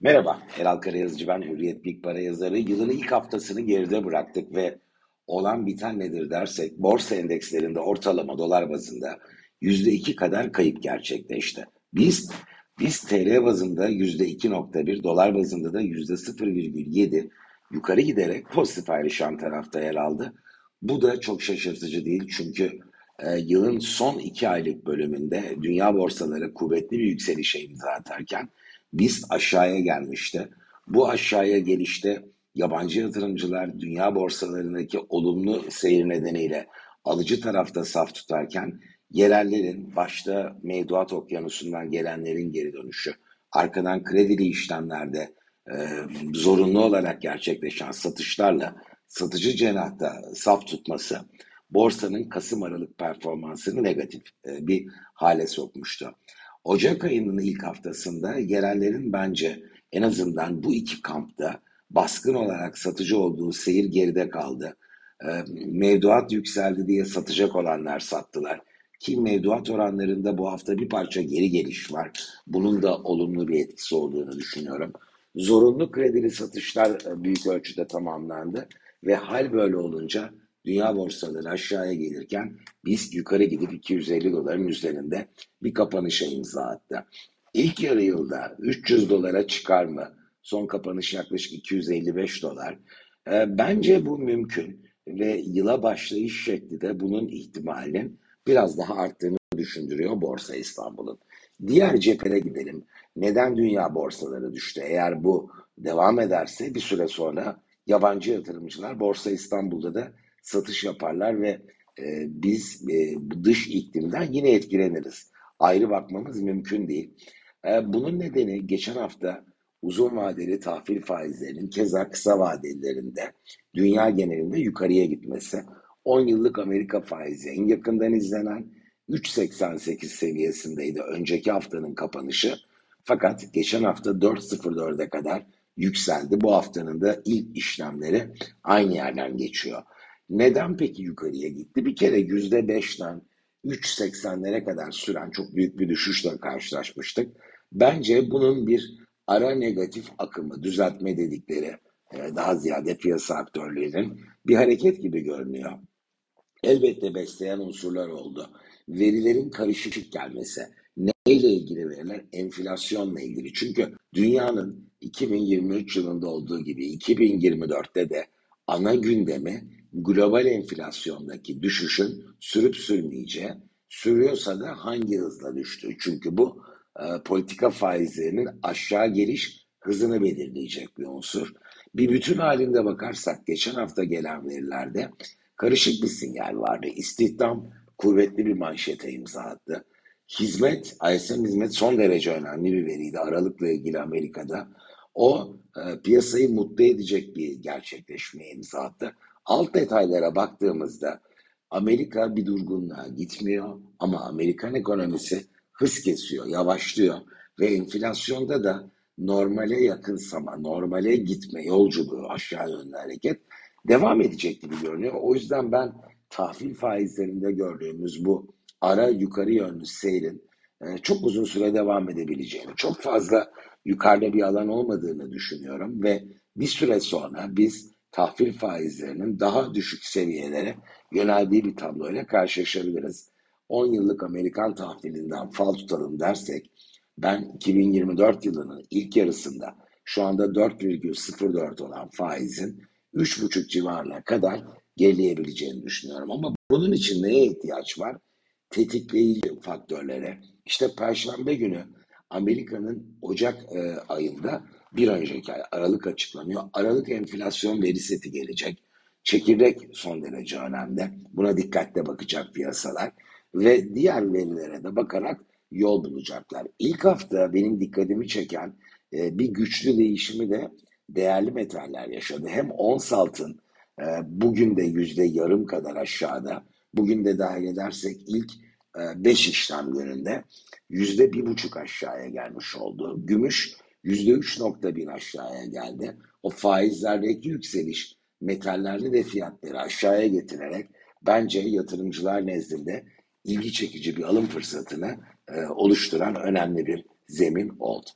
Merhaba, Eral Karayazıcı ben, Hürriyet Big Para yazarı. Yılın ilk haftasını geride bıraktık ve olan biten nedir dersek, borsa endekslerinde ortalama dolar bazında %2 kadar kayıp gerçekleşti. Biz biz TL bazında %2.1, dolar bazında da %0,7 yukarı giderek pozitif ayrışan tarafta yer aldı. Bu da çok şaşırtıcı değil çünkü e, yılın son iki aylık bölümünde dünya borsaları kuvvetli bir yükselişe imza atarken BIST aşağıya gelmişti. Bu aşağıya gelişte yabancı yatırımcılar dünya borsalarındaki olumlu seyir nedeniyle alıcı tarafta saf tutarken yerellerin başta mevduat okyanusundan gelenlerin geri dönüşü, arkadan kredili işlemlerde e, zorunlu olarak gerçekleşen satışlarla satıcı cenahta saf tutması borsanın Kasım Aralık performansını negatif e, bir hale sokmuştu. Ocak ayının ilk haftasında yerellerin bence en azından bu iki kampta baskın olarak satıcı olduğu seyir geride kaldı. E, mevduat yükseldi diye satacak olanlar sattılar. Ki mevduat oranlarında bu hafta bir parça geri geliş var. Bunun da olumlu bir etkisi olduğunu düşünüyorum. Zorunlu kredili satışlar e, büyük ölçüde tamamlandı ve hal böyle olunca dünya borsaları aşağıya gelirken biz yukarı gidip 250 doların üzerinde bir kapanışa imza attı. İlk yarı yılda 300 dolara çıkar mı? Son kapanış yaklaşık 255 dolar. E, bence bu mümkün ve yıla başlayış şekli de bunun ihtimalinin biraz daha arttığını düşündürüyor Borsa İstanbul'un. Diğer cephede gidelim. Neden dünya borsaları düştü? Eğer bu devam ederse bir süre sonra yabancı yatırımcılar Borsa İstanbul'da da satış yaparlar ve e, biz e, dış iklimden yine etkileniriz. Ayrı bakmamız mümkün değil. E, bunun nedeni geçen hafta uzun vadeli tahvil faizlerinin keza kısa vadelilerinde dünya genelinde yukarıya gitmesi. 10 yıllık Amerika faizi en yakından izlenen 3.88 seviyesindeydi önceki haftanın kapanışı. Fakat geçen hafta 4.04'e kadar yükseldi. Bu haftanın da ilk işlemleri aynı yerden geçiyor. Neden peki yukarıya gitti? Bir kere %5'ten 3.80'lere kadar süren çok büyük bir düşüşle karşılaşmıştık. Bence bunun bir ara negatif akımı, düzeltme dedikleri e, daha ziyade piyasa aktörlerinin bir hareket gibi görünüyor. Elbette besleyen unsurlar oldu. Verilerin karışık gelmesi. Neyle ilgili veriler? Enflasyonla ilgili. Çünkü dünyanın 2023 yılında olduğu gibi 2024'te de ana gündemi global enflasyondaki düşüşün sürüp sürmeyeceği, sürüyorsa da hangi hızla düştüğü. Çünkü bu e, politika faizlerinin aşağı geliş hızını belirleyecek bir unsur. Bir bütün halinde bakarsak geçen hafta gelen verilerde karışık bir sinyal vardı. İstihdam kuvvetli bir manşete imza attı. Hizmet, ISM hizmet son derece önemli bir veriydi. Aralıkla ilgili Amerika'da. O e, piyasayı mutlu edecek bir gerçekleşmeye imza attı. Alt detaylara baktığımızda Amerika bir durgunluğa gitmiyor ama Amerikan ekonomisi hız kesiyor, yavaşlıyor ve enflasyonda da normale yakınsama, normale gitme yolculuğu aşağı yönlü hareket devam edecek gibi görünüyor. O yüzden ben tahvil faizlerinde gördüğümüz bu ara yukarı yönlü seyrin e, çok uzun süre devam edebileceğini, çok fazla yukarıda bir alan olmadığını düşünüyorum ve bir süre sonra biz tahvil faizlerinin daha düşük seviyelere yöneldiği bir tabloyla karşılaşabiliriz. 10 yıllık Amerikan tahvilinden fal tutalım dersek ben 2024 yılının ilk yarısında şu anda 4,04 olan faizin 3,5 civarına kadar gerileyebileceğini düşünüyorum. Ama bunun için neye ihtiyaç var? Tetikleyici faktörlere. İşte Perşembe günü Amerika'nın Ocak e, ayında bir önceki ay Aralık açıklanıyor. Aralık enflasyon veri seti gelecek. Çekirdek son derece önemli. Buna dikkatle bakacak piyasalar ve diğer verilere de bakarak yol bulacaklar. İlk hafta benim dikkatimi çeken e, bir güçlü değişimi de değerli metaller yaşadı. Hem ons altın e, bugün de yüzde yarım kadar aşağıda. Bugün de dahil edersek ilk 5 e, işlem gününde yüzde bir buçuk aşağıya gelmiş oldu. Gümüş yüzde üç nokta bir aşağıya geldi. O faizlerdeki yükseliş metallerde de fiyatları aşağıya getirerek bence yatırımcılar nezdinde ilgi çekici bir alım fırsatını e, oluşturan önemli bir zemin oldu.